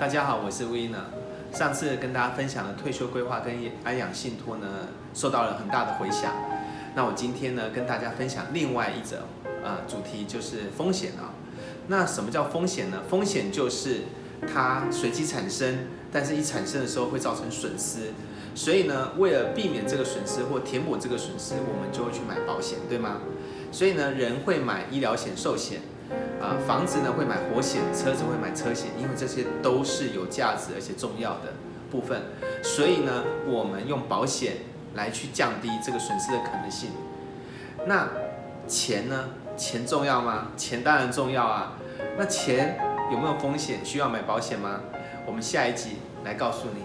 大家好，我是 w i n n e r 上次跟大家分享的退休规划跟安养信托呢，受到了很大的回响。那我今天呢，跟大家分享另外一则呃主题，就是风险啊。那什么叫风险呢？风险就是它随机产生，但是一产生的时候会造成损失。所以呢，为了避免这个损失或填补这个损失，我们就会去买保险，对吗？所以呢，人会买医疗险、寿险。啊，房子呢会买火险，车子会买车险，因为这些都是有价值而且重要的部分。所以呢，我们用保险来去降低这个损失的可能性。那钱呢？钱重要吗？钱当然重要啊。那钱有没有风险？需要买保险吗？我们下一集来告诉你。